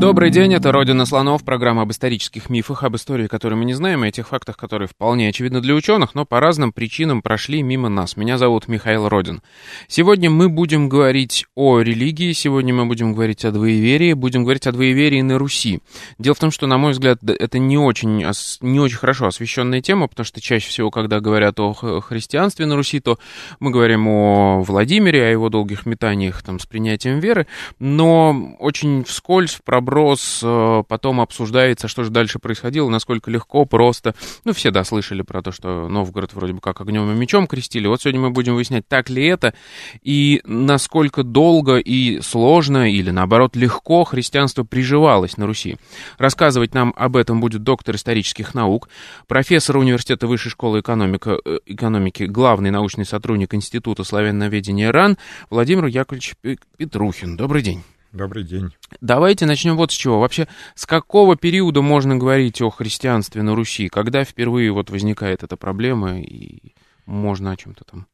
Добрый день, это «Родина слонов», программа об исторических мифах, об истории, которую мы не знаем, и о тех фактах, которые вполне очевидны для ученых, но по разным причинам прошли мимо нас. Меня зовут Михаил Родин. Сегодня мы будем говорить о религии, сегодня мы будем говорить о двоеверии, будем говорить о двоеверии на Руси. Дело в том, что, на мой взгляд, это не очень, не очень хорошо освещенная тема, потому что чаще всего, когда говорят о христианстве на Руси, то мы говорим о Владимире, о его долгих метаниях там, с принятием веры, но очень вскользь, в проброс, э, потом обсуждается, что же дальше происходило, насколько легко, просто. Ну, все, да, слышали про то, что Новгород вроде бы как огнем и мечом крестили. Вот сегодня мы будем выяснять, так ли это, и насколько долго и сложно, или наоборот легко христианство приживалось на Руси. Рассказывать нам об этом будет доктор исторических наук, профессор университета Высшей школы экономика, э, экономики, главный научный сотрудник Института славяноведения РАН Владимир Яковлевич Петрухин. Добрый день. Добрый день. Давайте начнем вот с чего. Вообще, с какого периода можно говорить о христианстве на Руси? Когда впервые вот возникает эта проблема и можно о чем-то там?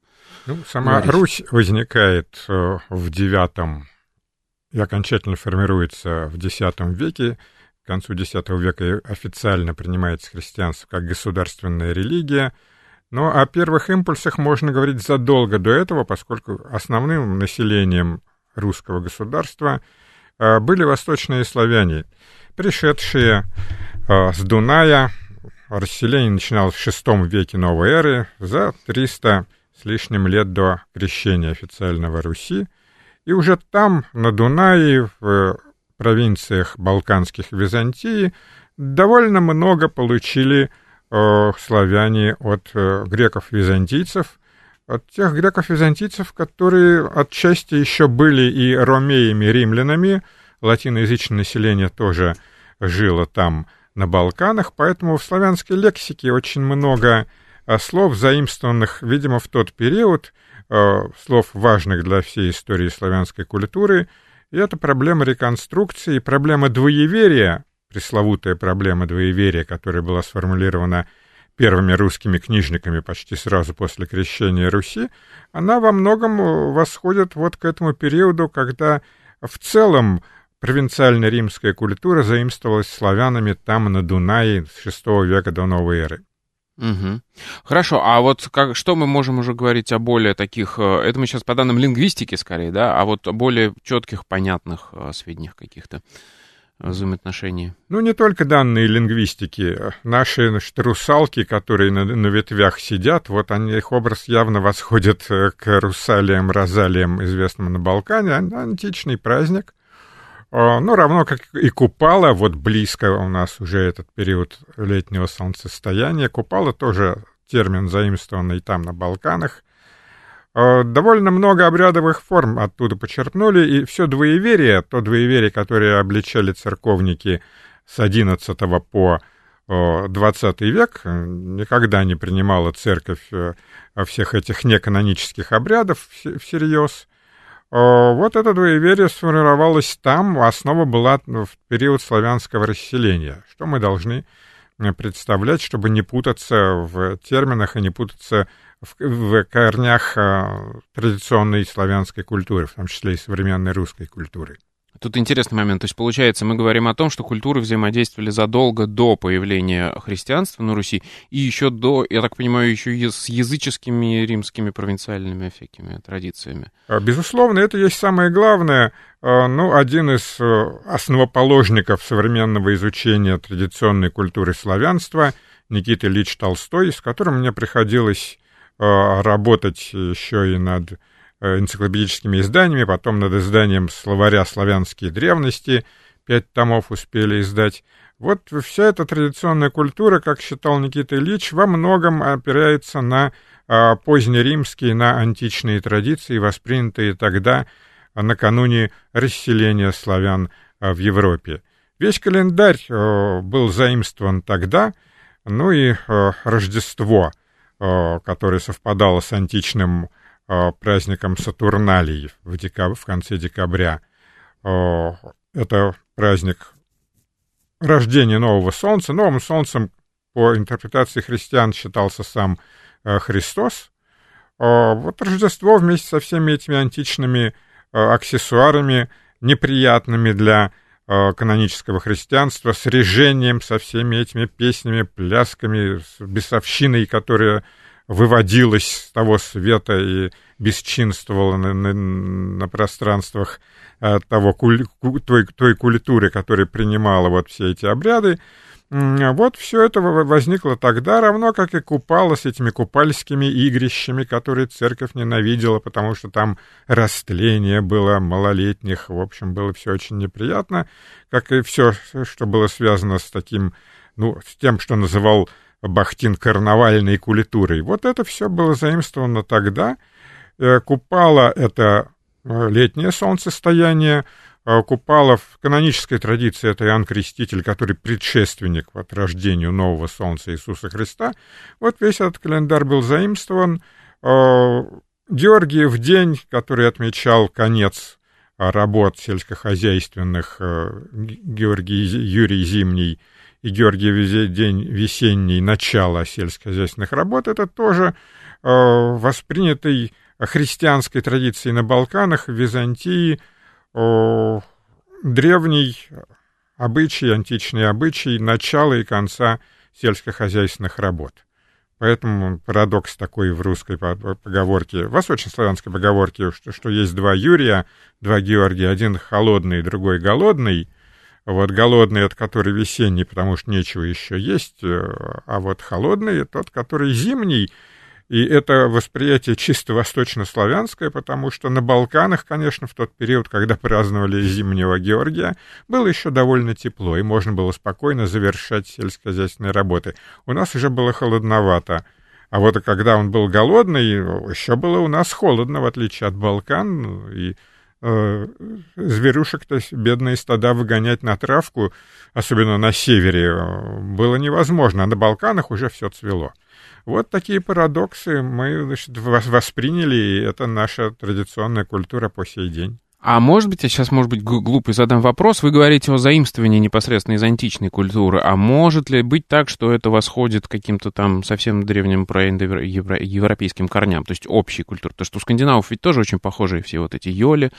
Ну, сама говорить? Русь возникает э, в девятом и окончательно формируется в X веке. К концу X века официально принимается христианство как государственная религия. Но о первых импульсах можно говорить задолго до этого, поскольку основным населением русского государства э, были восточные славяне, пришедшие э, с Дуная. Расселение начиналось в VI веке новой эры, за 300 с лишним лет до крещения официального Руси. И уже там, на Дунае, в провинциях Балканских Византии, довольно много получили э, славяне от греков-византийцев, от тех греков-византийцев, которые отчасти еще были и ромеями, римлянами, латиноязычное население тоже жило там на Балканах, поэтому в славянской лексике очень много а, слов, заимствованных, видимо, в тот период, а, слов важных для всей истории славянской культуры, и это проблема реконструкции, проблема двоеверия, пресловутая проблема двоеверия, которая была сформулирована первыми русскими книжниками почти сразу после крещения Руси, она во многом э, восходит вот к этому периоду, когда в целом провинциальная римская культура заимствовалась славянами там на Дунае с VI века до новой эры. Угу. Хорошо, а вот как, что мы можем уже говорить о более таких, э, это мы сейчас по данным лингвистики скорее, да, а вот о более четких, понятных э, сведениях каких-то? Взаимоотношения? Ну, не только данные лингвистики. Наши значит, русалки, которые на, на ветвях сидят, вот они, их образ явно восходит э, к русалиям, розалиям, известным на Балкане. Античный праздник. Ну, равно как и Купала, вот близко у нас уже этот период летнего солнцестояния. Купала тоже термин, заимствованный там на Балканах. Э, довольно много обрядовых форм оттуда почерпнули, и все двоеверие, то двоеверие, которое обличали церковники с XI по XX век, никогда не принимала церковь э, всех этих неканонических обрядов всерьез. Вот это двоеверие сформировалось там, основа была в период славянского расселения. Что мы должны э, представлять, чтобы не путаться в терминах и не путаться в, в корнях э, традиционной славянской культуры, в том числе и современной русской культуры. Тут интересный момент. То есть, получается, мы говорим о том, что культуры взаимодействовали задолго до появления христианства на Руси и еще до, я так понимаю, еще и с языческими римскими провинциальными всякими традициями. А, безусловно, это есть самое главное. А, ну, один из э, основоположников современного изучения традиционной культуры славянства Никита Ильич Толстой, с которым мне приходилось Э, работать еще и над энциклопедическими изданиями, потом над изданием словаря «Славянские древности», пять томов успели издать. Вот вся эта традиционная культура, как считал Никита Ильич, во многом опирается на а, позднеримские, на античные традиции, воспринятые тогда, накануне расселения славян а, в Европе. Весь календарь а, был заимствован тогда, ну и Рождество — которое совпадало с античным праздником Сатурналий в, декаб... в конце декабря. Это праздник рождения нового солнца. Новым солнцем по интерпретации христиан считался сам Христос. Вот Рождество вместе со всеми этими античными аксессуарами, неприятными для канонического христианства, с режением, со всеми этими песнями, плясками, с бесовщиной, которая выводилась с того света и бесчинствовала на, на, на пространствах того, той, той культуры, которая принимала вот все эти обряды, вот все это возникло тогда, равно как и купала с этими купальскими игрищами, которые церковь ненавидела, потому что там растление было малолетних, в общем, было все очень неприятно, как и все, что было связано с таким, ну, с тем, что называл Бахтин карнавальной культурой. Вот это все было заимствовано тогда. Э, купала — это э, летнее солнцестояние, а Купалов, в канонической традиции это Иоанн Креститель, который предшественник вот, рождению нового Солнца Иисуса Христа. Вот весь этот календарь был заимствован. Георгиев день, который отмечал конец работ сельскохозяйственных, Георгий Юрий Зимний и Георгиев день весенний, начало сельскохозяйственных работ, это тоже воспринятый христианской традицией на Балканах, в Византии – древний обычай, античный обычай начала и конца сельскохозяйственных работ. Поэтому парадокс такой в русской поговорке, в восточнославянской поговорке, что, что есть два Юрия, два Георгия, один холодный, другой голодный. Вот голодный — это который весенний, потому что нечего еще есть, э, а вот холодный — тот, который зимний, и это восприятие чисто восточнославянское, потому что на Балканах, конечно, в тот период, когда праздновали Зимнего Георгия, было еще довольно тепло, и можно было спокойно завершать сельскохозяйственные работы. У нас уже было холодновато. А вот когда он был голодный, еще было у нас холодно, в отличие от Балкан, и зверюшек-то бедные стада выгонять на травку, особенно на севере, было невозможно, а на Балканах уже все цвело. Вот такие парадоксы мы значит, восприняли, и это наша традиционная культура по сей день. А может быть, я сейчас, может быть, глупый задам вопрос. Вы говорите о заимствовании непосредственно из античной культуры. А может ли быть так, что это восходит к каким-то там совсем древним проиндоевропейским корням, то есть общей культуре? Потому что у скандинавов ведь тоже очень похожие все вот эти йоли.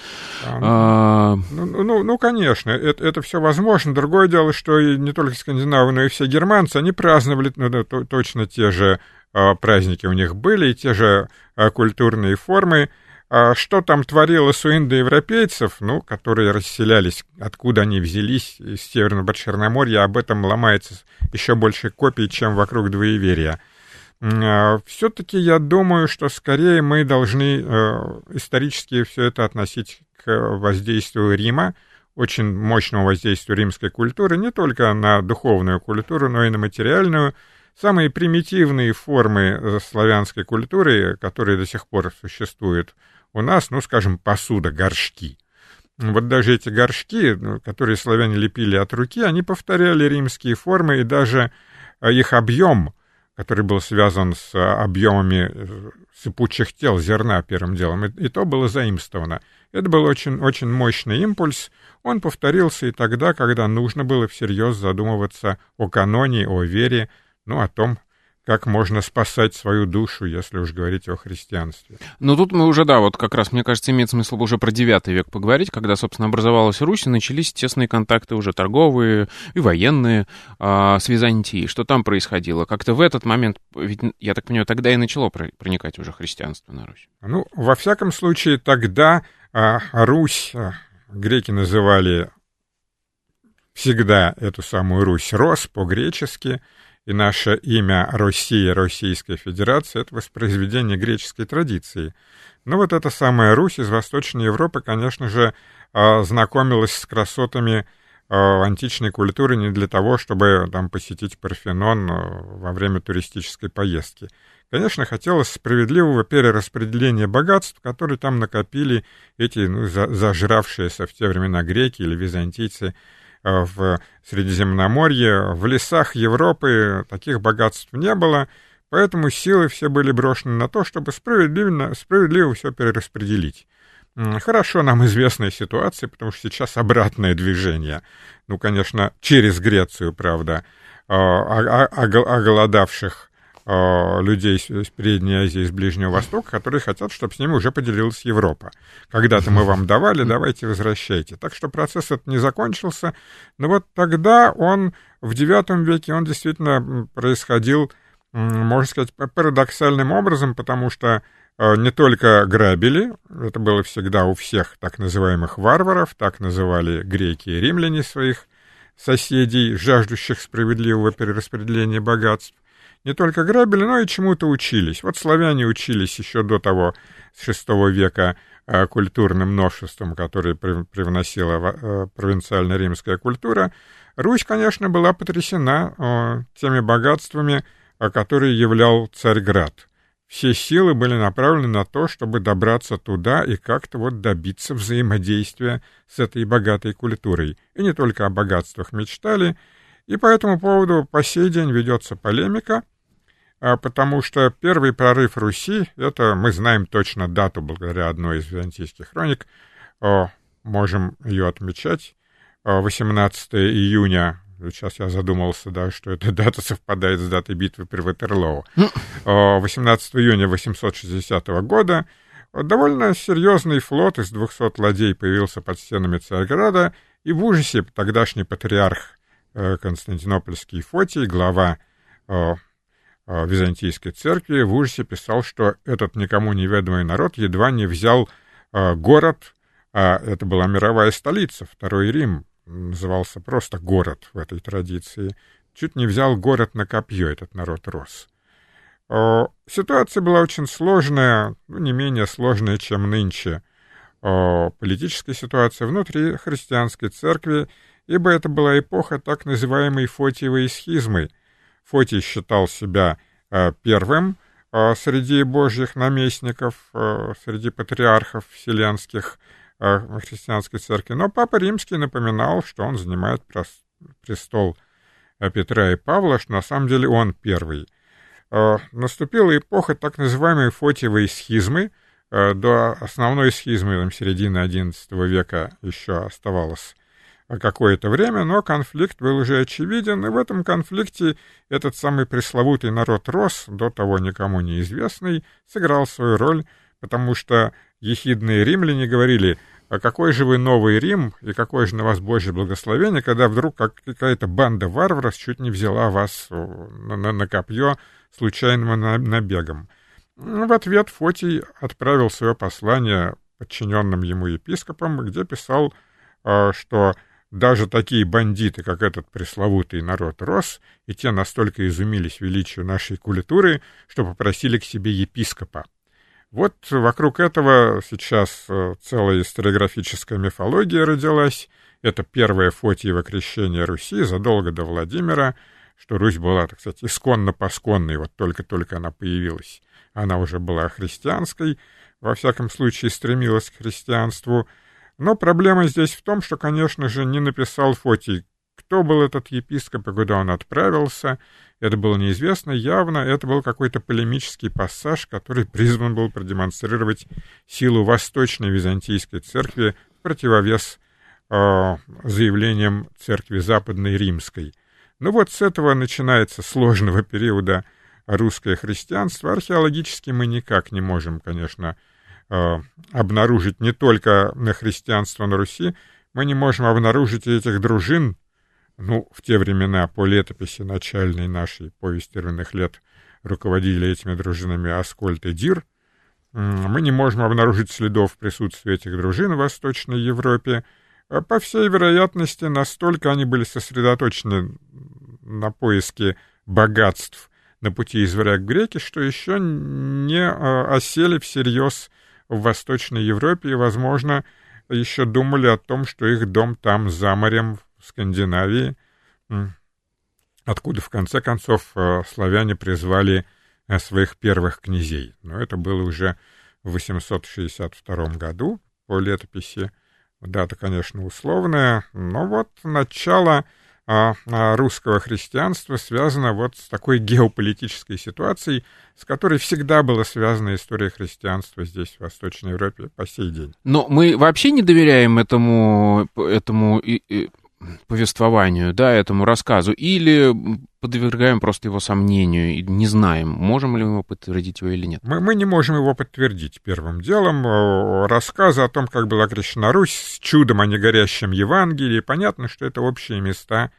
А, а... Ну, ну, ну, конечно, это, это все возможно. Другое дело, что и не только скандинавы, но и все германцы, они праздновали ну, да, точно те же а, праздники у них были, и те же а, культурные формы. А что там творилось у индоевропейцев, ну, которые расселялись, откуда они взялись, из Северного Черноморья, об этом ломается еще больше копий, чем вокруг двоеверия. А, Все-таки я думаю, что скорее мы должны э, исторически все это относить к воздействию Рима, очень мощному воздействию римской культуры, не только на духовную культуру, но и на материальную. Самые примитивные формы э, славянской культуры, которые до сих пор существуют у нас, ну, скажем, посуда, горшки. Вот даже эти горшки, ну, которые славяне лепили от руки, они повторяли римские формы, и даже э, их объем, который был связан с э, объемами э, сыпучих тел, зерна первым делом, и, и то было заимствовано. Это был очень, очень мощный импульс. Он повторился и тогда, когда нужно было всерьез задумываться о каноне, о вере, ну, о том, как можно спасать свою душу, если уж говорить о христианстве. Ну, тут мы уже, да, вот как раз, мне кажется, имеет смысл уже про девятый век поговорить, когда, собственно, образовалась Русь, и начались тесные контакты уже торговые и военные а, с Византией. Что там происходило? Как-то в этот момент, ведь, я так понимаю, тогда и начало проникать уже христианство на Русь. Ну, во всяком случае, тогда а, Русь, а, греки называли всегда эту самую Русь Рос по-гречески — и наше имя Россия, Российская Федерация — это воспроизведение греческой традиции. Но вот эта самая Русь из Восточной Европы, конечно же, а, знакомилась с красотами а, античной культуры не для того, чтобы там посетить Парфенон а, во время туристической поездки. Конечно, хотелось справедливого перераспределения богатств, которые там накопили эти ну, зажравшиеся в те времена греки или византийцы в Средиземноморье. В лесах Европы таких богатств не было, Поэтому силы все были брошены на то, чтобы справедливо, справедливо все перераспределить. Хорошо нам известная ситуация, потому что сейчас обратное движение. Ну, конечно, через Грецию, правда, оголодавших людей из Передней Азии, из Ближнего Востока, которые хотят, чтобы с ними уже поделилась Европа. Когда-то мы вам давали, давайте возвращайте. Так что процесс этот не закончился. Но вот тогда он, в IX веке, он действительно происходил, можно сказать, парадоксальным образом, потому что Э, не только грабили, это было всегда у всех так называемых варваров, так называли греки и римляне своих соседей, жаждущих справедливого перераспределения богатств. Не только грабили, но и чему-то учились. Вот славяне учились еще до того, с VI века, э, культурным множеством, которое привносила э, провинциально-римская культура. Русь, конечно, была потрясена теми богатствами, которые являл Царьград. Все силы были направлены на то, чтобы добраться туда и как-то вот добиться взаимодействия с этой богатой культурой. И не только о богатствах мечтали, и по этому поводу по сей день ведется полемика, а, потому что первый прорыв Руси, это мы знаем точно дату благодаря одной из византийских хроник, можем ее отмечать, 18 июня Сейчас я задумался, да, что эта дата совпадает с датой битвы при Ватерлоу. 18 ну. июня 860 года довольно серьезный флот из 200 ладей появился под стенами Царьграда, и в ужасе тогдашний патриарх Константинопольский Фотий, глава Византийской церкви, в ужасе писал, что этот никому неведомый народ едва не взял город, а это была мировая столица, Второй Рим, назывался просто город в этой традиции. Чуть не взял город на копье, этот народ рос. Ситуация была очень сложная, ну, не менее сложная, чем нынче. Политическая ситуация внутри христианской церкви, ибо это была эпоха так называемой Фотиевой схизмы. Фотий считал себя э, первым э, среди божьих наместников, э, среди патриархов вселенских, христианской церкви. Но Папа Римский напоминал, что он занимает престол э, Петра и Павла, что на самом деле он первый. Э, наступила эпоха так называемой Фотиевой схизмы. Э, до основной схизмы там, середины XI века еще оставалось какое-то время, но конфликт был уже очевиден, и в этом конфликте этот самый пресловутый народ рос, до того никому неизвестный, сыграл свою роль, потому что ехидные римляне говорили, а какой же вы новый Рим и какое же на вас Божье благословение, когда вдруг какая-то банда варваров чуть не взяла вас на, на, на копье случайным набегом. В ответ Фотий отправил свое послание подчиненным ему епископам, где писал, а, что даже такие бандиты, как этот пресловутый народ рос, и те настолько изумились величию нашей культуры, что попросили к себе епископа. Вот вокруг этого сейчас э, целая историографическая мифология родилась. Это первое Фотиево крещение Руси задолго до Владимира, что Русь была, так сказать, исконно-посконной, вот только-только она появилась. Она уже была христианской, во всяком случае стремилась к христианству. Но проблема здесь в том, что, конечно же, не написал Фотий, кто был этот епископ и куда он отправился, это было неизвестно. Явно это был какой-то полемический пассаж, который призван был продемонстрировать силу Восточной Византийской церкви в противовес э, заявлениям церкви Западной Римской. Ну вот с этого начинается сложного периода русское христианство. Археологически мы никак не можем, конечно, обнаружить не только на христианство на Руси, мы не можем обнаружить этих дружин ну, в те времена по летописи начальной нашей повести рваных лет руководили этими дружинами Аскольд и Дир. Мы не можем обнаружить следов присутствия этих дружин в Восточной Европе. А по всей вероятности, настолько они были сосредоточены на поиске богатств на пути из варяг греки, что еще не а, осели всерьез в Восточной Европе и, возможно, еще думали о том, что их дом там за морем Скандинавии, откуда в конце концов э, славяне призвали э, своих первых князей. Но это было уже в 862 году по летописи. Дата, конечно, условная, но вот начало русского христианства связана вот с такой геополитической ситуацией, с которой всегда была связана история христианства здесь, в Восточной Европе, по сей день. Но мы вообще не доверяем этому, этому повествованию, да, этому рассказу, или подвергаем просто его сомнению и не знаем, можем ли мы подтвердить его или нет? Мы, мы не можем его подтвердить первым делом. Рассказы о том, как была крещена Русь с чудом о негорящем Евангелии, понятно, что это общие места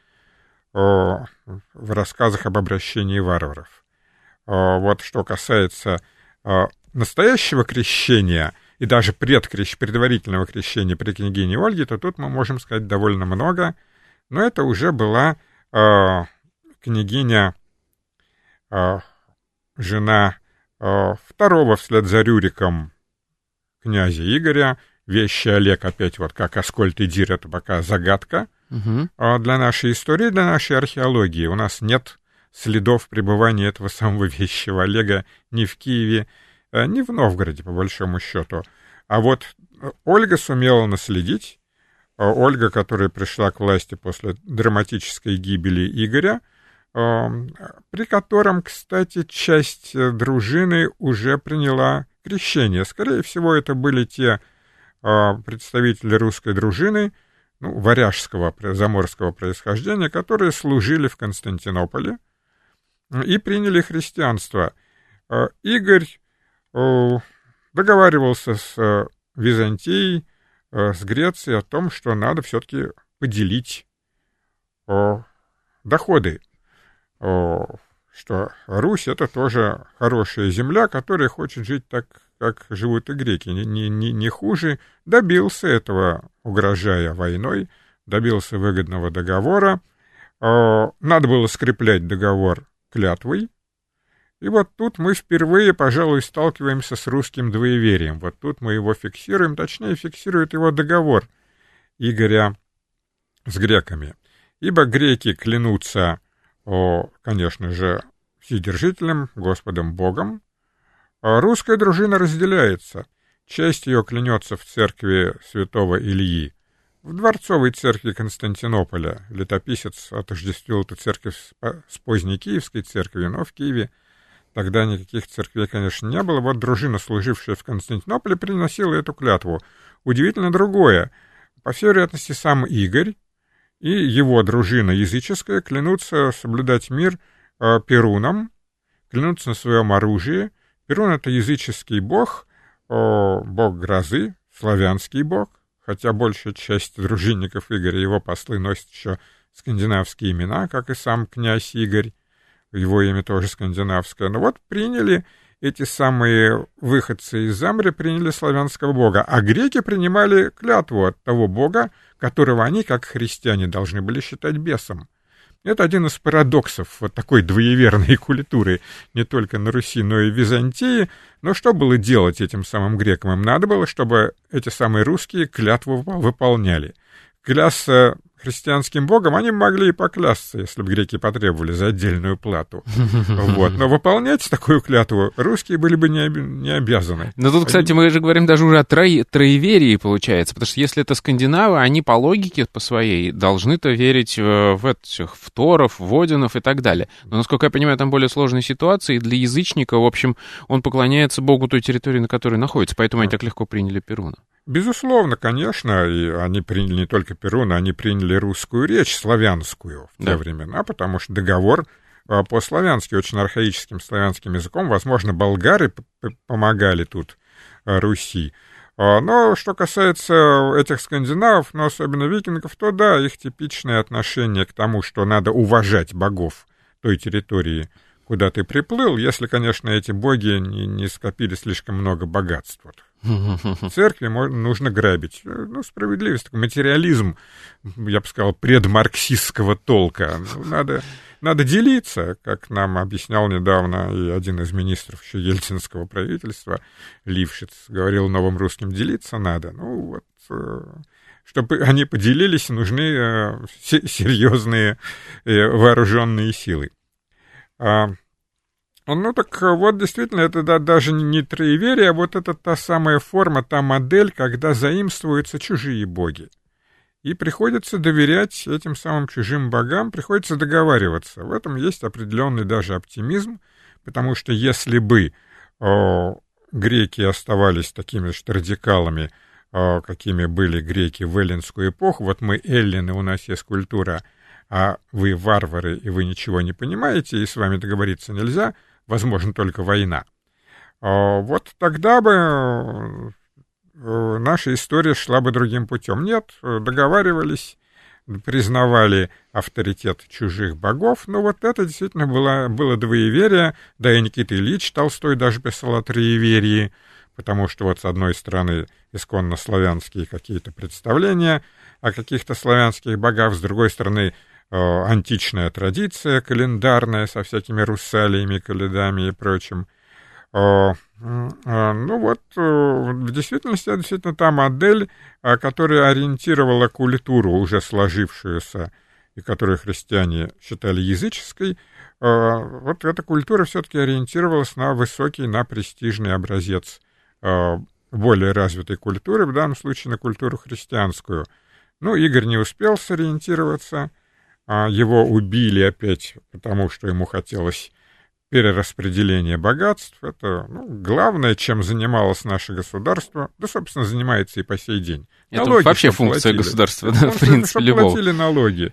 в рассказах об обращении варваров. Вот что касается настоящего крещения — и даже предкрещ, предварительного крещения при княгине Ольге, то тут мы можем сказать довольно много. Но это уже была э, княгиня, э, жена э, второго вслед за Рюриком князя Игоря, вещи Олег, опять вот как Аскольд и Дир, это пока загадка угу. для нашей истории, для нашей археологии. У нас нет следов пребывания этого самого вещего Олега ни в Киеве, Э, не в Новгороде, по большому счету. А вот э, Ольга сумела наследить, э, Ольга, которая пришла к власти после драматической гибели Игоря, при котором, кстати, часть дружины уже приняла крещение. Скорее всего, это были те представители русской дружины, ну, варяжского, заморского происхождения, которые служили в Константинополе и приняли христианство. Игорь договаривался с э, Византией, э, с Грецией о том, что надо все-таки поделить доходы, что Русь — это тоже хорошая земля, которая хочет жить так, как живут и греки, не, не, не хуже. Добился этого, угрожая войной, добился выгодного договора. Надо было скреплять договор клятвой, и вот тут мы впервые, пожалуй, сталкиваемся с русским двоеверием. Вот тут мы его фиксируем, точнее, фиксирует его договор Игоря с греками. Ибо греки клянутся, о, конечно же, Вседержителем, Господом Богом, а русская дружина разделяется. Часть ее клянется в церкви святого Ильи. В дворцовой церкви Константинополя летописец отождествил эту церковь с поздней киевской церковью, но в Киеве – Тогда никаких церквей, конечно, не было. Вот дружина, служившая в Константинополе, приносила эту клятву. Удивительно другое. По всей вероятности, сам Игорь и его дружина языческая клянутся соблюдать мир э, Перуном, клянутся на своем оружии. Перун — это языческий бог, э, бог грозы, славянский бог, хотя большая часть дружинников Игоря, его послы, носят еще скандинавские имена, как и сам князь Игорь его имя тоже скандинавское. Но вот приняли эти самые выходцы из Замры, приняли славянского бога, а греки принимали клятву от того бога, которого они, как христиане, должны были считать бесом. Это один из парадоксов вот такой двоеверной культуры не только на Руси, но и в Византии. Но что было делать этим самым грекам? Им надо было, чтобы эти самые русские клятву выполняли. Клясться христианским богом, они могли и поклясться, если бы греки потребовали за отдельную плату. Вот. Но выполнять такую клятву русские были бы не, об... не обязаны. Но тут, кстати, мы же говорим даже уже о трои... троеверии, получается, потому что если это скандинавы, они по логике, по своей, должны-то верить в, в этих, в Торов, в Одинов и так далее. Но, насколько я понимаю, там более сложная ситуация, и для язычника, в общем, он поклоняется богу той территории, на которой находится, поэтому они так легко приняли Перуна. Безусловно, конечно, и они приняли не только Перуна, они приняли русскую речь, славянскую в те да. времена, потому что договор а, по-славянски, очень архаическим славянским языком, возможно, болгары помогали тут а, Руси. А, но что касается этих скандинавов, но особенно викингов, то да, их типичное отношение к тому, что надо уважать богов той территории, куда ты приплыл, если, конечно, эти боги не, не скопили слишком много богатств. Церкви нужно грабить. Ну, справедливость, материализм, я бы сказал, предмарксистского толка. Ну, надо, надо делиться, как нам объяснял недавно и один из министров еще ельцинского правительства, Лившиц, говорил новым русским, делиться надо. Ну, вот э, чтобы они поделились, нужны э, серьезные э, вооруженные силы. Ну так э, вот действительно, это да, даже не троеверие, а вот это та самая форма, та модель, когда заимствуются чужие боги. и приходится доверять этим самым чужим богам, приходится договариваться. В этом есть определенный даже оптимизм, потому что если бы о, греки оставались такими же радикалами, о, какими были греки в эллинскую эпоху, вот мы эллины, у нас есть культура, а вы варвары, и вы ничего не понимаете, и с вами договориться нельзя, возможно, только война. Вот тогда бы Э, наша история шла бы другим путем. Нет, договаривались, признавали авторитет чужих богов, но вот это действительно было, было двоеверие, да и Никита Ильич Толстой даже писал о троеверии, потому что вот с одной стороны исконно славянские какие-то представления о каких-то славянских богах, с другой стороны античная традиция календарная со всякими русалиями, каледами и прочим — а, а, ну вот, э, в действительности, действительно та модель, которая ориентировала культуру, уже сложившуюся, и которую христиане считали языческой, вот эта культура все-таки ориентировалась на высокий, на престижный образец более развитой культуры, в данном случае на культуру христианскую. Ну, Игорь не успел сориентироваться, его убили опять, потому что ему хотелось перераспределение богатств. Это ну, главное, чем занималось наше государство, да, собственно, занимается и по сей день. Это налоги, вообще функция платили. государства, да, в принципе, любого. платили налоги.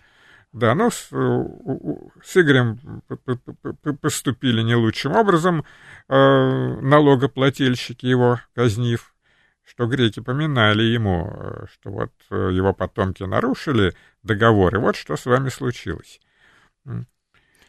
Да, ну, с, с Игорем поступили не лучшим образом э, налогоплательщики его казнив, что греки поминали ему, э, что вот э, его потомки нарушили договор, и вот что с вами случилось.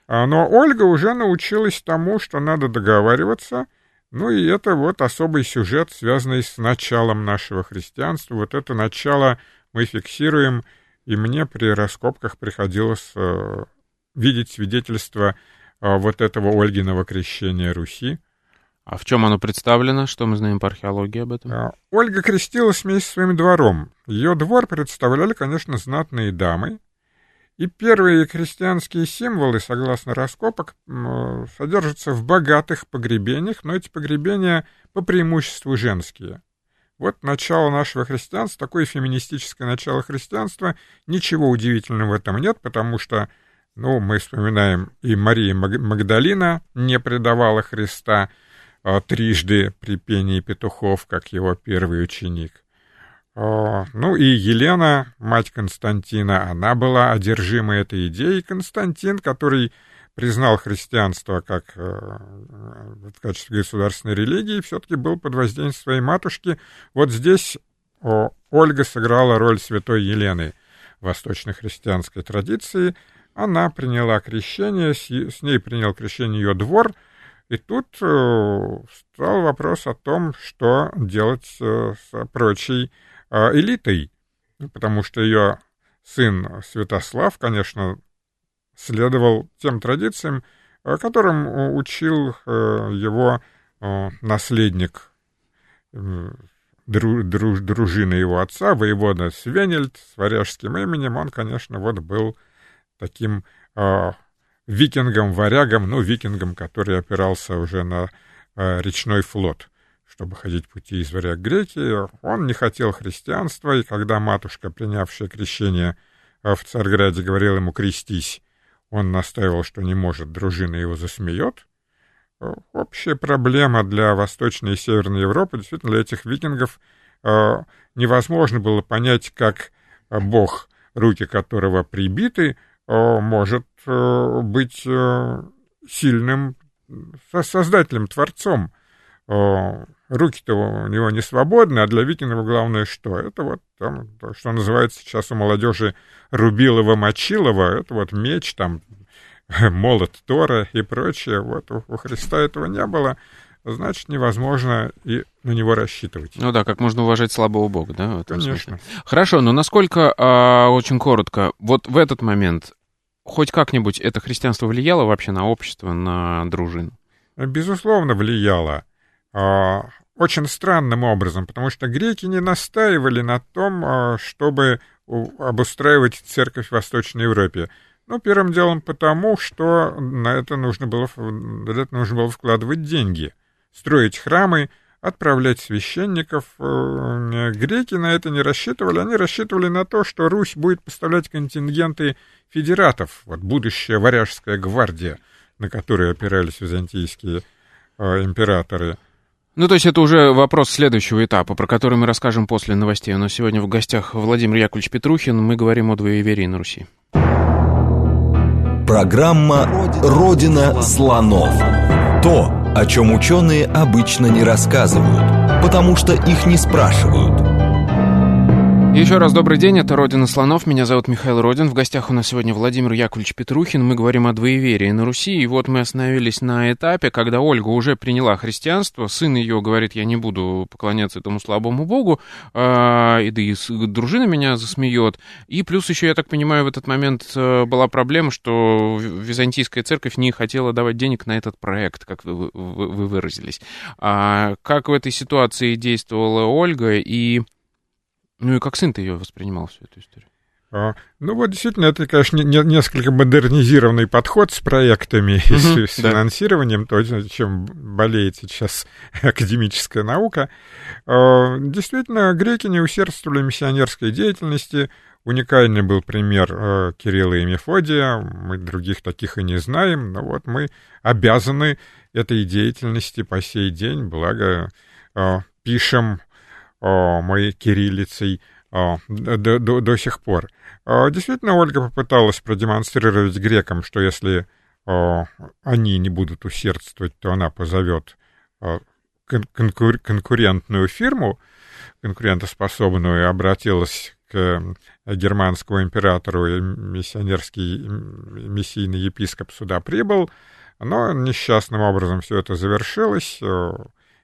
А, но Ольга уже научилась тому, что надо договариваться, ну и это вот особый сюжет, связанный с началом нашего христианства. Вот это начало мы фиксируем, и мне при раскопках приходилось э, видеть свидетельство вот этого Ольгиного крещения Руси. А в чем оно представлено? Что мы знаем по археологии об этом? А, Ольга крестилась вместе с своим двором. Ее двор представляли, конечно, знатные дамы, и первые христианские символы, согласно раскопок, содержатся в богатых погребениях, но эти погребения по преимуществу женские. Вот начало нашего христианства, такое феминистическое начало христианства, ничего удивительного в этом нет, потому что, ну, мы вспоминаем, и Мария Магдалина не предавала Христа а, трижды при пении петухов, как его первый ученик. Ну и Елена, мать Константина, она была одержима этой идеей. Константин, который признал христианство как э, в качестве государственной религии, все-таки был под воздействием своей матушки. Вот здесь Ольга сыграла роль святой Елены восточно-христианской традиции. Она приняла крещение, с ней принял крещение ее двор, и тут э, стал вопрос о том, что делать э, с прочей а, элитой, потому что ее сын Святослав, конечно, следовал тем традициям, которым учил э, его э, наследник дружины его отца, воевода Свенельд с варяжским именем, он, конечно, вот был таким э, викингом-варягом, ну, викингом, который опирался уже на э, речной флот чтобы ходить пути из варяг греки, он не хотел христианства, и когда матушка, принявшая крещение в Царграде, говорила ему «крестись», он настаивал, что не может, дружина его засмеет. Общая проблема для Восточной и Северной Европы, действительно, для этих викингов э, невозможно было понять, как бог, руки которого прибиты, э, может э, быть сильным создателем, творцом руки-то у него не свободны, а для викингов главное что? Это вот там, то, что называется сейчас у молодежи Рубилова-Мочилова, это вот меч, там, молот Тора и прочее. Вот у, у Христа этого не было, значит, невозможно и на него рассчитывать. Ну да, как можно уважать слабого бога, да? Конечно. Смысле. Хорошо, но насколько, а, очень коротко, вот в этот момент хоть как-нибудь это христианство влияло вообще на общество, на дружину? Безусловно, влияло. А, очень странным образом, потому что греки не настаивали на том, а, чтобы обустраивать церковь в Восточной Европе. Ну, первым делом потому, что на это нужно было, на это нужно было вкладывать деньги, строить храмы, отправлять священников. Э, греки на это не рассчитывали, они рассчитывали на то, что Русь будет поставлять контингенты федератов, вот будущая варяжская гвардия, на которую опирались византийские э, императоры. Ну, то есть это уже вопрос следующего этапа, про который мы расскажем после новостей. У нас сегодня в гостях Владимир Яковлевич Петрухин. Мы говорим о двоеверии на Руси. Программа «Родина слонов». То, о чем ученые обычно не рассказывают, потому что их не спрашивают – еще раз добрый день, это «Родина слонов», меня зовут Михаил Родин, в гостях у нас сегодня Владимир Яковлевич Петрухин, мы говорим о двоеверии на Руси, и вот мы остановились на этапе, когда Ольга уже приняла христианство, сын ее говорит, я не буду поклоняться этому слабому богу, э, и да и дружина меня засмеет, и плюс еще, я так понимаю, в этот момент э, была проблема, что византийская церковь не хотела давать денег на этот проект, как вы выразились. А как в этой ситуации действовала Ольга, и ну и как сын ты ее воспринимал, всю эту историю? А, ну вот действительно, это, конечно, не, несколько модернизированный подход с проектами и с, с финансированием, то, чем болеет сейчас академическая наука. А, действительно, греки не усердствовали в миссионерской деятельности. Уникальный был пример а, Кирилла и Мефодия. Мы других таких и не знаем, но вот мы обязаны этой деятельности по сей день, благо пишем моей кириллицей до, до, до сих пор. Действительно, Ольга попыталась продемонстрировать грекам, что если они не будут усердствовать, то она позовет конкур конкурентную фирму, конкурентоспособную, и обратилась к германскому императору, и миссионерский миссийный епископ сюда прибыл, но несчастным образом все это завершилось.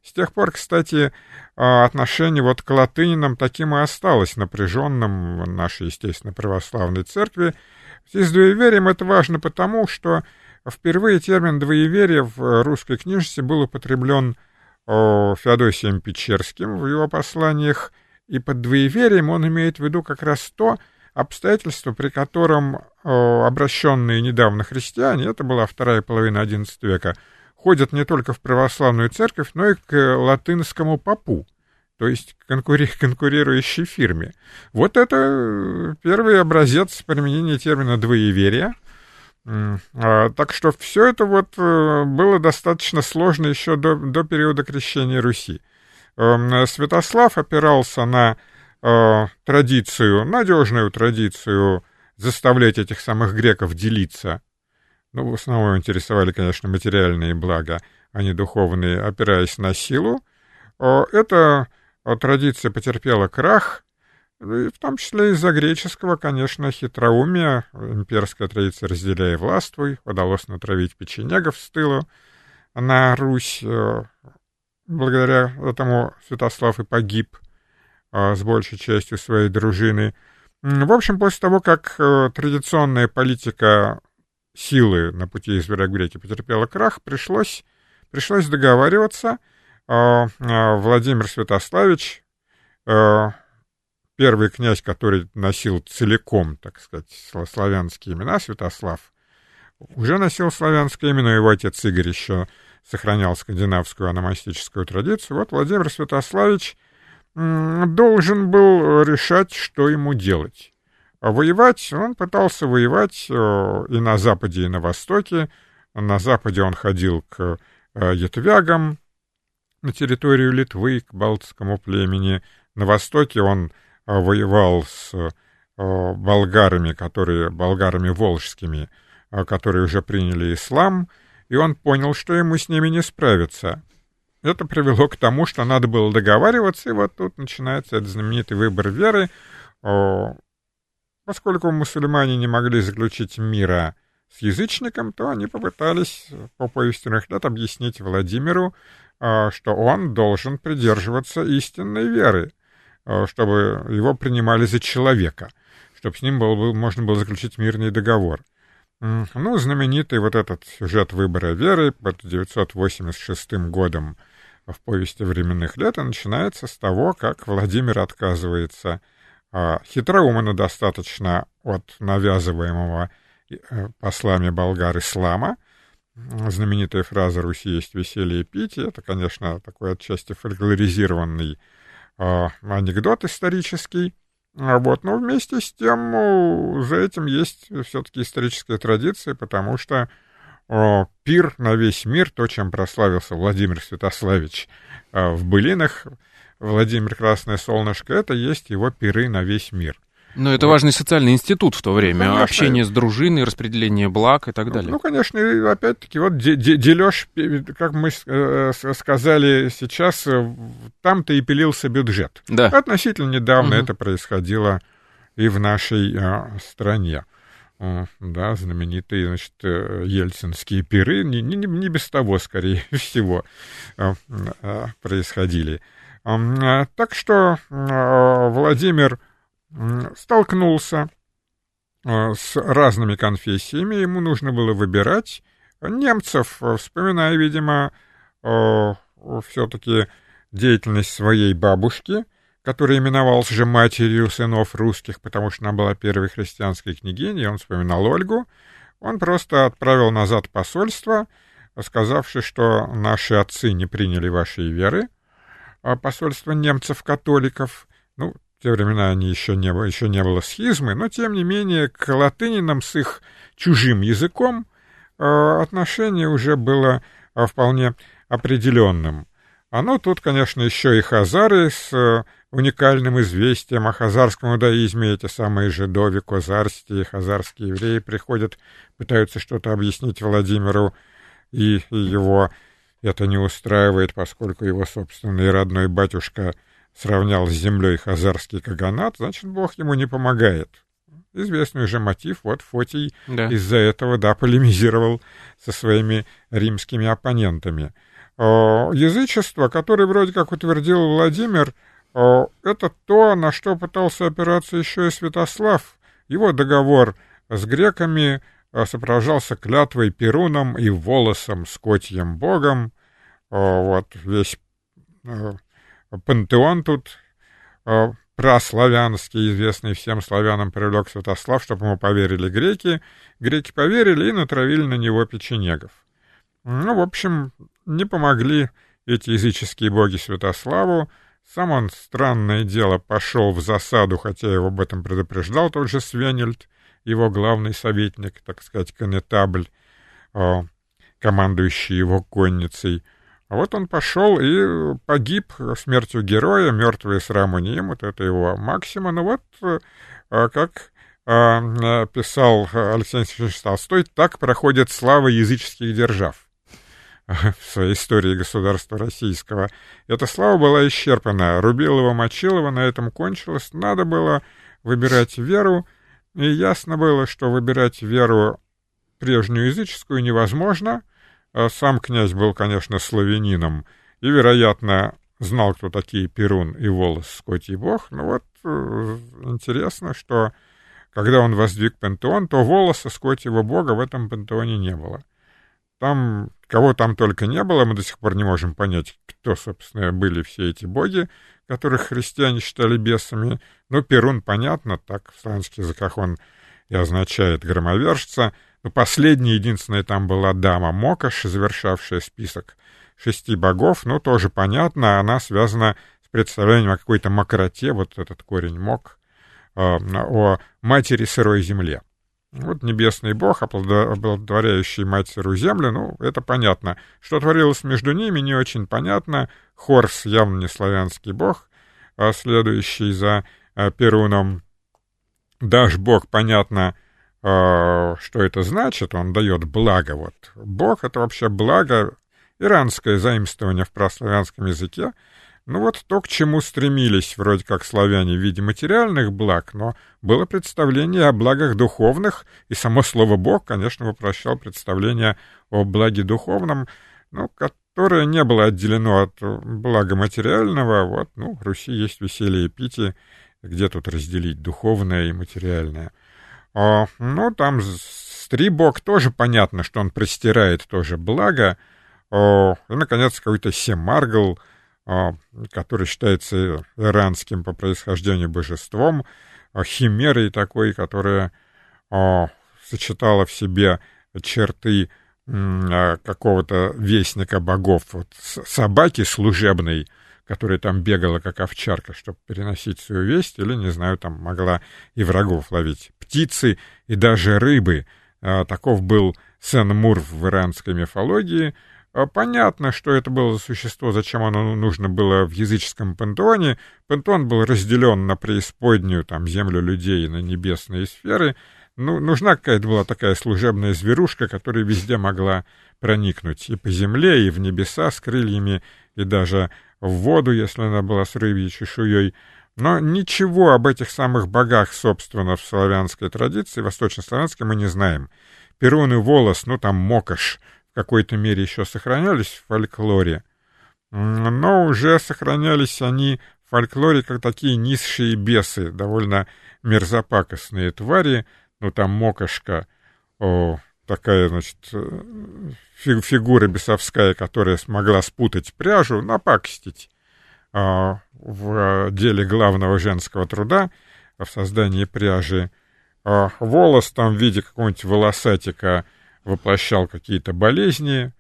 С тех пор, кстати, а, отношение вот к латынинам таким и осталось напряженным в нашей, естественно, православной церкви. С двоеверием это важно потому, что впервые термин «двоеверие» в русской книжности был употреблен Феодосием Печерским в его посланиях, и под двоеверием он имеет в виду как раз то обстоятельство, при котором обращенные недавно христиане, это была вторая половина XI века, ходят не только в православную церковь, но и к латынскому попу, то есть конкури конкурирующей фирме. Вот это э, первый образец применения термина «двоеверие». А, так что все это вот э, было достаточно сложно еще до, до периода крещения Руси. Эм, Святослав опирался на э, традицию, надежную традицию заставлять этих самых греков делиться ну, в основном интересовали, конечно, материальные блага, а не духовные, опираясь на силу. Эта традиция потерпела крах, в том числе из-за греческого, конечно, хитроумия. Имперская традиция «разделяя властвуй» удалось натравить печенегов с тылу на Русь. Благодаря этому Святослав и погиб с большей частью своей дружины. В общем, после того, как э, традиционная политика силы на пути из Вирогреки потерпела крах, пришлось, пришлось договариваться. А, а, Владимир Святославич, а, первый князь, который носил целиком, так сказать, славянские имена, Святослав, уже носил славянское имя, но его отец Игорь еще сохранял скандинавскую аномастическую традицию. Вот Владимир Святославич должен был решать, что ему делать. А воевать он пытался воевать э, и на Западе, и на Востоке. На Западе он ходил к э, ятвягам на территорию Литвы, к балтскому племени. На Востоке он э, воевал с болгарами, которые, болгарами волжскими, которые уже приняли ислам, и он понял, что ему с ними не справиться. Это привело к тому, что надо было договариваться, и вот тут начинается этот знаменитый выбор веры. Поскольку мусульмане не могли заключить мира с язычником, то они попытались по повести лет объяснить Владимиру, а, что он должен придерживаться истинной веры, а, чтобы его принимали за человека, чтобы с ним было, можно было заключить мирный договор. Ну, знаменитый вот этот сюжет выбора веры под 986 годом в повести временных лет начинается с того, как Владимир отказывается хитроумно достаточно от навязываемого э, послами болгар ислама, знаменитая фраза «Руси есть веселье и питье». Это, конечно, такой отчасти фольклоризированный э, анекдот исторический. А вот, но вместе с тем за этим есть все-таки историческая традиция, потому что пир на весь мир, то, чем прославился Владимир Святославич э, в былинах, Владимир Красное Солнышко, это есть его пиры на весь мир. Но это вот. важный социальный институт в то время. Конечно. Общение с дружиной, распределение благ и так ну, далее. Ну, конечно, и опять-таки, вот дележ, как мы э, сказали сейчас, э, там-то и пилился бюджет. Да. Относительно недавно угу. это происходило и в нашей а, стране. Да, знаменитые, значит, ельцинские пиры, не, не, не без того, скорее всего, а, происходили. Так что Владимир столкнулся э, с разными конфессиями, ему нужно было выбирать. Немцев, э, вспоминая, видимо, все-таки деятельность своей бабушки, которая именовалась же матерью сынов русских, потому что она была первой христианской княгиней, он вспоминал Ольгу, он просто отправил назад посольство, сказавши, что наши отцы не приняли вашей веры, посольство немцев-католиков, ну, в те времена они еще не, было, еще не было схизмы, но, тем не менее, к латынинам с их чужим языком э, отношение уже было э, вполне определенным. Ну, тут, конечно, еще и хазары с э, уникальным известием о хазарском иудаизме, эти самые жидови, козарские, хазарские евреи приходят, пытаются что-то объяснить Владимиру, и, и его это не устраивает, поскольку его собственный родной батюшка — сравнял с землей хазарский каганат, значит, Бог ему не помогает. Известный уже мотив, вот Фотий да. из-за этого, да, полемизировал со своими римскими оппонентами. Язычество, которое вроде как утвердил Владимир, это то, на что пытался опираться еще и Святослав. Его договор с греками сопровождался клятвой Перуном и волосом с котьим богом. Вот весь пантеон тут э, прославянский, известный всем славянам, привлек Святослав, чтобы ему поверили греки. Греки поверили и натравили на него печенегов. Ну, в общем, не помогли эти языческие боги Святославу. Сам он, странное дело, пошел в засаду, хотя его об этом предупреждал тот же Свенельд, его главный советник, так сказать, конетабль, э, командующий его конницей. А вот он пошел и погиб смертью героя, мертвые сраму не имут, это его максима. Ну вот, а, как а, писал Алексей Александрович Толстой, так проходит слава языческих держав в своей истории государства российского. Эта слава была исчерпана. Рубилова, Мочилова на этом кончилось. Надо было выбирать веру, и ясно было, что выбирать веру прежнюю языческую невозможно — а сам князь был, конечно, славянином и, вероятно, знал, кто такие Перун и Волос Скотий Бог. Но вот э, интересно, что когда он воздвиг пантеон, то волоса Скотьего Бога в этом пантеоне не было. Там, кого там только не было, мы до сих пор не можем понять, кто, собственно, были все эти боги, которых христиане считали бесами. Но Перун, понятно, так в славянских языках он и означает громовержца — но последняя, единственная там была дама Мокаш, завершавшая список шести богов, ну, тоже понятно, она связана с представлением о какой-то мокроте, вот этот корень мок, э, о матери сырой земле. Вот небесный бог, оплодотворяющий мать сырую землю, ну, это понятно. Что творилось между ними, не очень понятно. Хорс явно не славянский бог, а следующий за а, Перуном. Даш бог, понятно, а, что это значит? Он дает благо. Вот. Бог — это вообще благо, иранское заимствование в прославянском языке. Ну вот то, к чему стремились вроде как славяне в виде материальных благ, но было представление о благах духовных, и само слово «бог», конечно, воплощал представление о благе духовном, ну, которое не было отделено от блага материального. Вот, ну, в Руси есть веселье и питие, где тут разделить духовное и материальное — о, ну, там Стрибок тоже понятно, что он простирает тоже благо. О, и, наконец, какой-то Семаргл, который считается иранским по происхождению божеством, о, химерой такой, которая о, сочетала в себе черты а, какого-то вестника богов, вот, собаки служебной, которая там бегала как овчарка, чтобы переносить свою весть, или, не знаю, там могла и врагов ловить. Птицы и даже рыбы. А, таков был Сен-Мур в иранской мифологии. А, понятно, что это было за существо, зачем оно нужно было в языческом пантеоне. Пантеон был разделен на преисподнюю, там, землю людей и на небесные сферы — ну, нужна какая-то была такая служебная зверушка, которая везде могла проникнуть и по земле, и в небеса с крыльями, и даже в воду, если она была с рыбьей чешуей. Но ничего об этих самых богах, собственно, в славянской традиции, восточнославянской, мы не знаем. Перун и волос, ну там мокаш, в какой-то мере еще сохранялись в фольклоре, но уже сохранялись они в фольклоре как такие низшие бесы, довольно мерзопакостные твари, ну, там Мокошка, о, такая, значит, фигура бесовская, которая смогла спутать пряжу, напакостить а, в деле главного женского труда, в создании пряжи. А, волос там в виде какого-нибудь волосатика воплощал какие-то болезни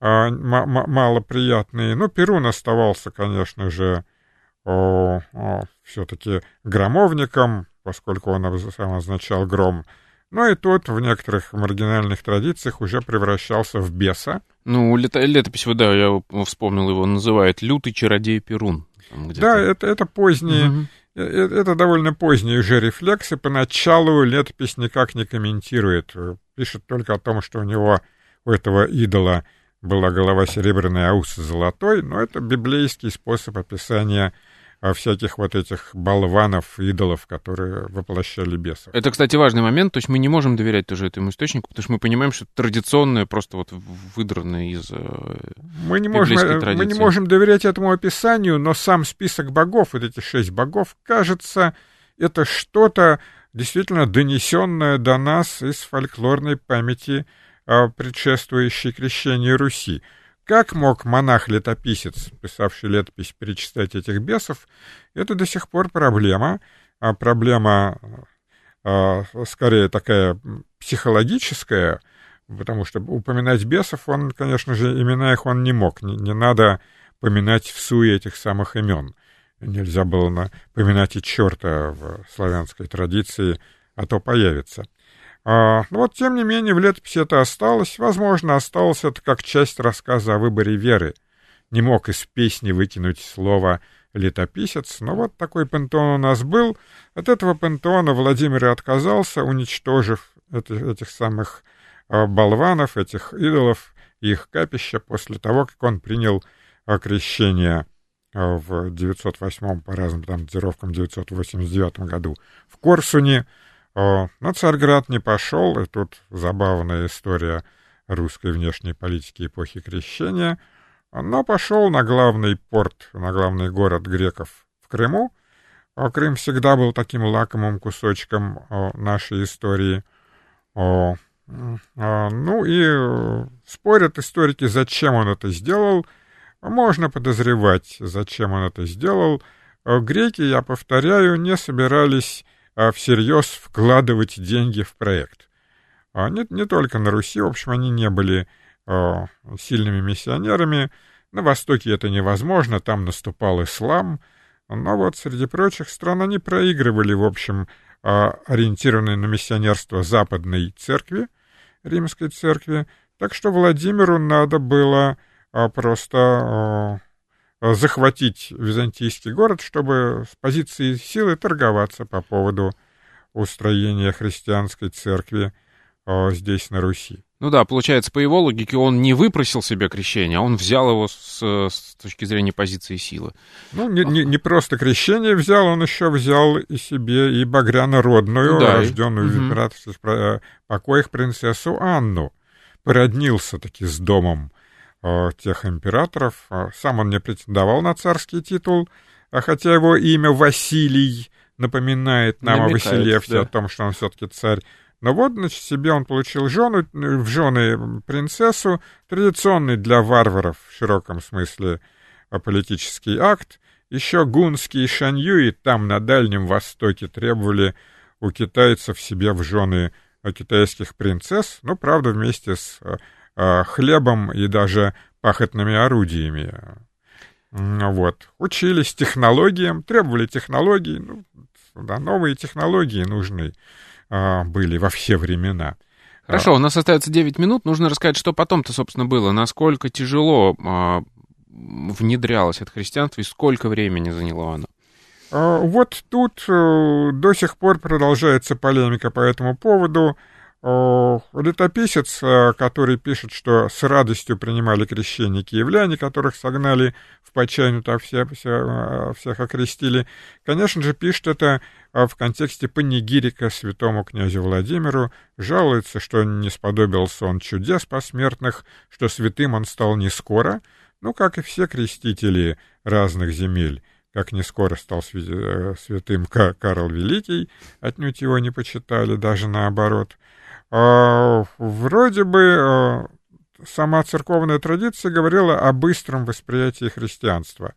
а, малоприятные. Но Перун оставался, конечно же, все-таки громовником, поскольку он сам означал гром. Но и тот в некоторых маргинальных традициях уже превращался в беса. Ну, лето, летопись, да, я вспомнил его, называет «Лютый чародей Перун». Да, это, это поздние, угу. Это довольно поздние уже рефлексы. Поначалу летопись никак не комментирует. Пишет только о том, что у него, у этого идола, была голова серебряная, а ус золотой. Но это библейский способ описания всяких вот этих болванов, идолов, которые воплощали бесов. Это, кстати, важный момент, то есть мы не можем доверять тоже этому источнику, потому что мы понимаем, что традиционное, просто вот выдранное из э, мы не можем, традиции. Мы не можем доверять этому описанию, но сам список богов, вот эти шесть богов, кажется, это что-то действительно донесенное до нас из фольклорной памяти а, предшествующей крещению Руси. Как мог монах-летописец, писавший летопись, перечислять этих бесов, это до сих пор проблема. А проблема а, скорее такая психологическая, потому что упоминать бесов он, конечно же, имена их он не мог. Не, не надо поминать в суе этих самых имен. Нельзя было поминать и черта в славянской традиции, а то появится. А, но вот, тем не менее, в летописи это осталось. Возможно, осталось это как часть рассказа о выборе веры. Не мог из песни выкинуть слово «летописец», но вот такой пантеон у нас был. От этого пантеона Владимир и отказался, уничтожив этих, этих самых а, болванов, этих идолов и их капища после того, как он принял крещение а, в 908 по разным там датировкам 989 году в Корсуне, но Царьград не пошел, и тут забавная история русской внешней политики эпохи Крещения, но пошел на главный порт, на главный город греков в Крыму. Крым всегда был таким лакомым кусочком нашей истории. Ну и э, спорят историки, зачем он это сделал. Можно подозревать, зачем он это сделал. Греки, я повторяю, не собирались а всерьез вкладывать деньги в проект. А не, не только на Руси, в общем, они не были э, сильными миссионерами. На Востоке это невозможно, там наступал ислам. Но вот среди прочих стран они проигрывали, в общем, э, ориентированные на миссионерство западной церкви, римской церкви. Так что Владимиру надо было э, просто захватить византийский город, чтобы с позиции силы торговаться по поводу устроения христианской церкви э, здесь, на Руси. Ну да, получается, по его логике, он не выпросил себе крещение, а он взял его с, с точки зрения позиции силы. Ну, не, не, не просто крещение взял, он еще взял и себе и багряно-родную, да, рожденную угу. в императорских покоях принцессу Анну. Породнился таки с домом Э, тех императоров. Э, сам он не претендовал на царский титул, а хотя его имя Василий напоминает нам Намекает, о Василевсе, да. о том, что он все-таки царь. Но вот, значит, себе он получил жену, в жены принцессу, традиционный для варваров в широком смысле э, политический акт. Еще гунские шаньюи там, на Дальнем Востоке, требовали у китайцев себе в жены китайских принцесс, ну, правда, вместе с хлебом и даже пахотными орудиями. Вот. Учились технологиям, требовали технологий, ну, да, новые технологии нужны были во все времена. Хорошо, у нас остается 9 минут. Нужно рассказать, что потом-то, собственно, было. Насколько тяжело а, внедрялось это христианство и сколько времени заняло оно? А, вот тут э, до сих пор продолжается полемика по этому поводу. Летописец, э, который пишет, что с радостью принимали крещение киевляне, которых согнали в почайну, так все, все, э, всех окрестили, конечно же, пишет это в контексте панигирика святому князю Владимиру, жалуется, что не сподобился он чудес посмертных, что святым он стал не скоро, ну, как и все крестители разных земель как не скоро стал э, святым Карл Великий, отнюдь его не почитали, даже наоборот. А, вроде бы а, сама церковная традиция говорила о быстром восприятии христианства.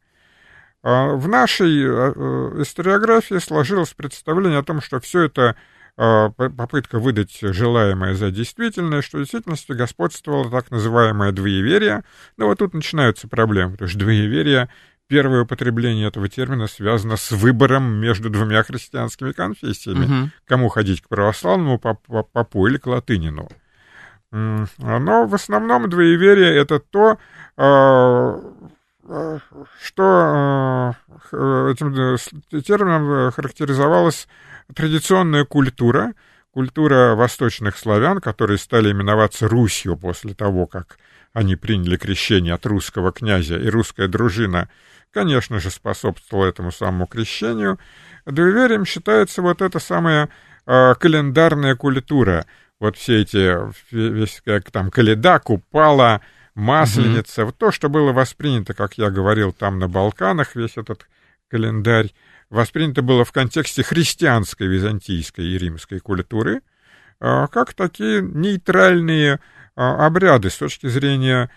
А, в нашей историографии сложилось представление о том, что все это попытка выдать желаемое за действительное, что в действительности господствовало так называемое двоеверие. Но вот тут начинаются проблемы, потому что двоеверие первое употребление этого термина связано с выбором между двумя христианскими конфессиями. Угу. Кому ходить, к православному попу, попу или к латынину. Но в основном двоеверие — это то, а, а, что а, этим э, термином характеризовалась традиционная культура, культура восточных славян, которые стали именоваться Русью после того, как они приняли крещение от русского князя, и русская дружина — конечно же, способствовало этому самому крещению. Двоеверием считается вот эта самая э, календарная культура. Вот все эти, весь, как там, каледа, купала, масленица, mm-hmm. вот то, что было воспринято, как я говорил, там на Балканах, весь этот календарь, воспринято было в контексте христианской, византийской и римской культуры, э, как такие нейтральные обряды с точки зрения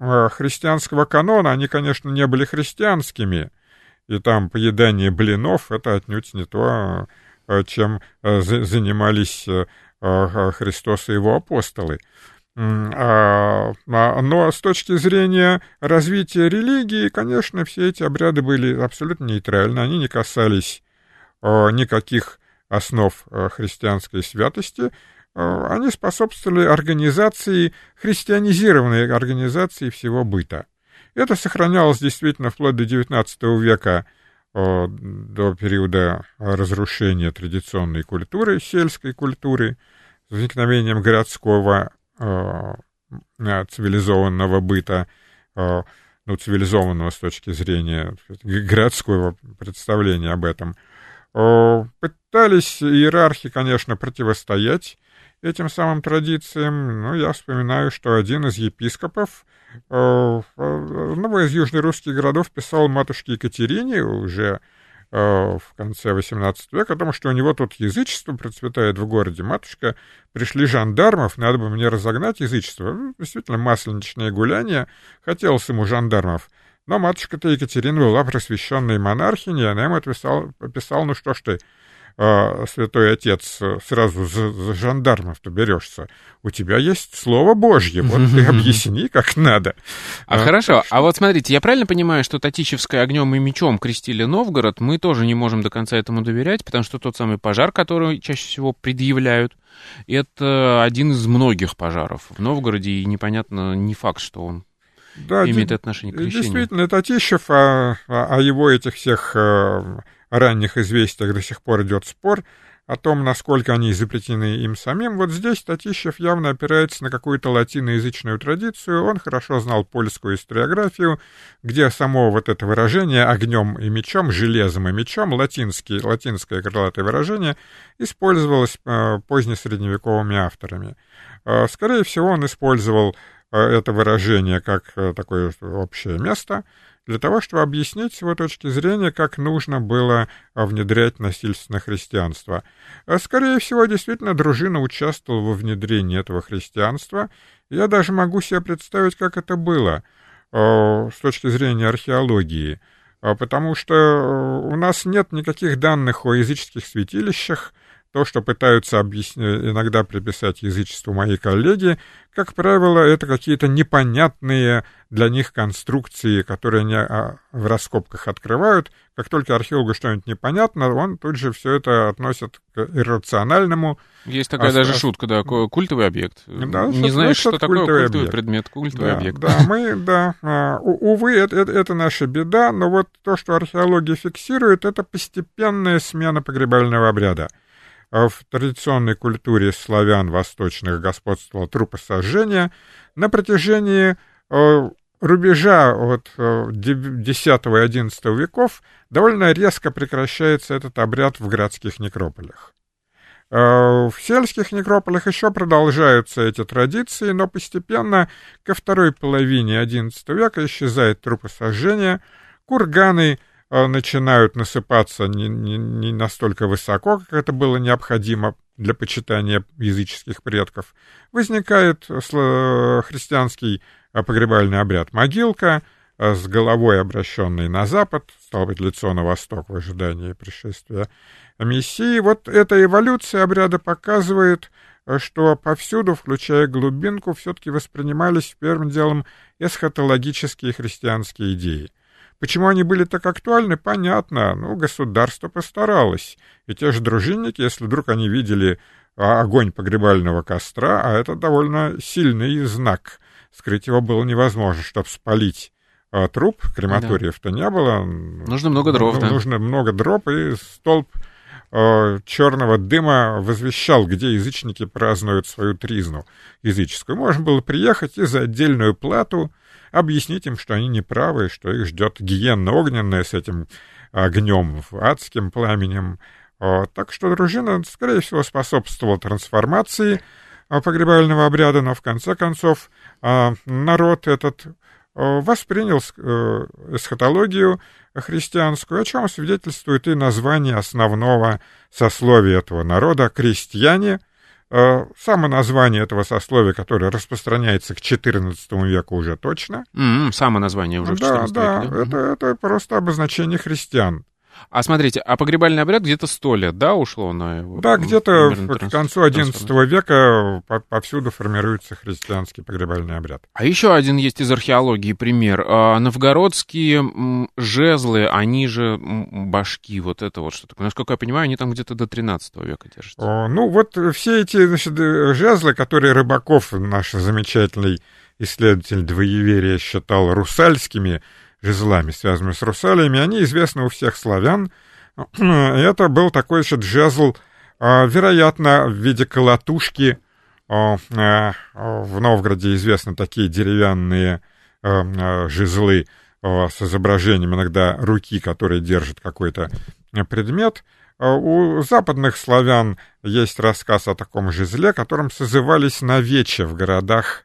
Э, христианского канона, они, конечно, не были христианскими, и там поедание блинов — это отнюдь не то, чем занимались Христос и его апостолы. А, а, но с точки зрения развития религии, конечно, все эти обряды были абсолютно нейтральны, они не касались никаких основ христианской святости, они способствовали организации, христианизированной организации всего быта. Это сохранялось действительно вплоть до XIX века, э, до периода разрушения традиционной культуры, сельской культуры, с возникновением городского э, цивилизованного быта, ну, цивилизованного с точки зрения городского представления об этом. Пытались иерархи, конечно, противостоять этим самым традициям. Ну, я вспоминаю, что один из епископов э, одного из южнорусских городов писал матушке Екатерине уже э, в конце XVIII века, потому что у него тут язычество процветает в городе. Матушка, пришли жандармов, надо бы мне разогнать язычество. Ну, действительно, масленичное гуляние. Хотелось ему жандармов. Но матушка-то Екатерина была просвещенной монархиней, она ему отписала, описала, ну что ж ты, а, святой отец, сразу за, за жандармов-то берешься. У тебя есть слово Божье, вот ты объясни, как надо. А, а хорошо, а вот смотрите, я правильно понимаю, что Татищевское огнем и мечом крестили Новгород, мы тоже не можем до конца этому доверять, потому что тот самый пожар, который чаще всего предъявляют, это один из многих пожаров в Новгороде, и непонятно, не факт, что он да, имеет отношение к крещению. Действительно, Татищев о, о его этих всех э, ранних известиях до сих пор идет спор о том, насколько они изобретены им самим. Вот здесь Татищев явно опирается на какую-то латиноязычную традицию. Он хорошо знал польскую историографию, где само вот это выражение «огнем и мечом», «железом и мечом», латинский, латинское крылатое выражение, использовалось э, позднесредневековыми авторами. Э, скорее всего, он использовал это выражение как э, такое общее место — для того, чтобы объяснить с его точки зрения, как нужно было а, внедрять насильственное христианство. Скорее всего, действительно, дружина участвовала во внедрении этого христианства. Я даже могу себе представить, как это было с точки зрения археологии, потому что у нас нет никаких данных о языческих святилищах, то, что пытаются объяснить, иногда приписать язычеству мои коллеги, как правило, это какие-то непонятные для них конструкции, которые они а, в раскопках открывают. Как только археологу что-нибудь непонятно, он тут же все это относит к иррациональному. Есть такая а, даже шутка, да, культовый объект. Да, Не знаешь, что, что такое культовый, культовый предмет, культовый да, объект. Да, мы, да, а, увы, это, это, это наша беда, но вот то, что археология фиксирует, это постепенная смена погребального обряда. А в традиционной культуре славян восточных господствовало трупосожжение на протяжении э, рубежа от X и XI веков довольно резко прекращается этот обряд в городских некрополях. Э, в сельских некрополях еще продолжаются эти традиции, но постепенно ко второй половине XI века исчезает трупосожжение, курганы Э, начинают насыпаться не, не, не настолько высоко, как это было необходимо для почитания языческих предков, возникает христианский э, погребальный обряд могилка э, с головой, обращенной на запад, стало быть, лицо на восток в ожидании пришествия Мессии. Вот эта эволюция обряда показывает, что повсюду, включая глубинку, все-таки воспринимались первым делом эсхатологические христианские идеи. Почему они были так актуальны, понятно. Ну, государство постаралось. И те же дружинники, если вдруг они видели а, огонь погребального костра, а это довольно сильный знак. Скрыть его было невозможно, чтобы спалить а, труп, крематориев-то не было. Нужно много дров, ну, да. Нужно много дров, и столб а, черного дыма возвещал, где язычники празднуют свою тризну языческую. Можно было приехать и за отдельную плату объяснить им, что они неправы, что их ждет гиенна огненная с этим огнем, адским пламенем. Так что дружина, скорее всего, способствовала трансформации а, погребального обряда, но в конце концов а, народ этот воспринял э, эсхатологию христианскую, о чем свидетельствует и название основного сословия этого народа — крестьяне, само название этого сословия, которое распространяется к XIV веку уже точно. Mm-hmm, само название уже да, в XIV да, веке, да? Это, это просто обозначение христиан. А смотрите, а погребальный обряд где-то сто лет, да, ушло на его? Да, где-то к концу XI века повсюду формируется христианский погребальный обряд. А еще один есть из археологии пример. А, новгородские жезлы, они же башки, вот это вот что-то. Насколько я понимаю, они там где-то до 13 века держатся. О, ну, вот все эти значит, э, жезлы, которые Рыбаков, наш замечательный исследователь двоеверия, считал русальскими, жезлами, связанными с русалиями, они известны у всех славян. Это был такой же жезл, а, вероятно, в виде колотушки. А, в Новгороде известны такие деревянные а, жезлы с изображением иногда руки, которая держит какой-то предмет. У западных славян есть рассказ о таком жезле, которым созывались навече в городах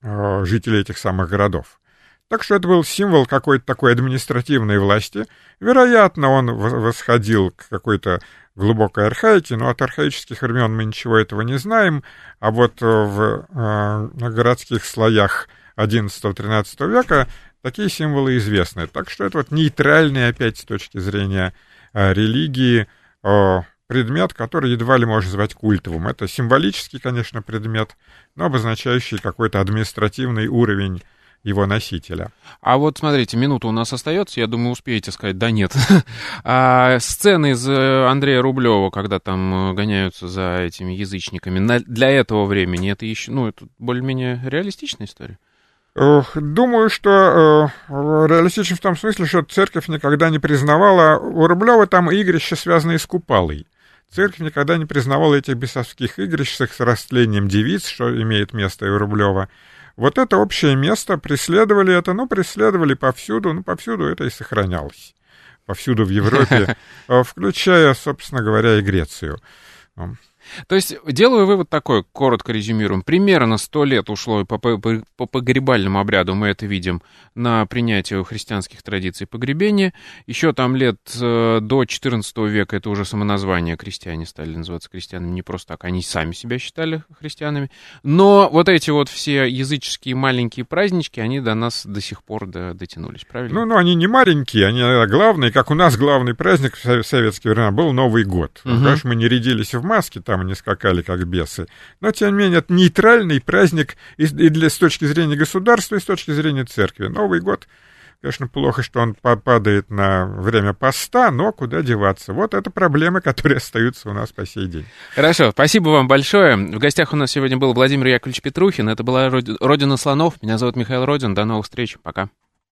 жителей этих самых городов. Так что это был символ какой-то такой административной власти. Вероятно, он восходил к какой-то глубокой архаике, но от архаических времен мы ничего этого не знаем, а вот в э, городских слоях XI-XIII века такие символы известны. Так что это вот нейтральный, опять с точки зрения э, религии, э, предмет, который едва ли можно назвать культовым. Это символический, конечно, предмет, но обозначающий какой-то административный уровень его носителя. А вот смотрите, минута у нас остается, я думаю, успеете сказать, да нет. а, сцены из э, Андрея Рублева, когда там э, гоняются за этими язычниками, на, для этого времени это еще, ну, это более-менее реалистичная история? Думаю, что э, реалистично в том смысле, что церковь никогда не признавала... У Рублева там игрища, связанные с купалой. Церковь никогда не признавала этих бесовских игрищ с растлением девиц, что имеет место и у Рублева. Вот это общее место, преследовали это, ну, преследовали повсюду, ну, повсюду это и сохранялось. Повсюду в Европе, э, включая, собственно говоря, и Грецию. То есть делаю вывод такой, коротко резюмируем. Примерно сто лет ушло по, по, по погребальному обряду, мы это видим, на принятие христианских традиций погребения. Еще там лет э, до 14 века это уже самоназвание крестьяне стали называться крестьянами, не просто так, они сами себя считали христианами. Но вот эти вот все языческие маленькие празднички, они до нас до сих пор до, дотянулись, правильно? Ну, ну, они не маленькие, они главные, как у нас главный праздник в советские времена был Новый год. Угу. Конечно, мы не рядились в маске, там они скакали как бесы. Но, тем не менее, это нейтральный праздник и, для, с точки зрения государства, и с точки зрения церкви. Новый год, конечно, плохо, что он падает на время поста, но куда деваться? Вот это проблемы, которые остаются у нас по сей день. Хорошо, спасибо вам большое. В гостях у нас сегодня был Владимир Яковлевич Петрухин. Это была «Родина слонов». Меня зовут Михаил Родин. До новых встреч. Пока.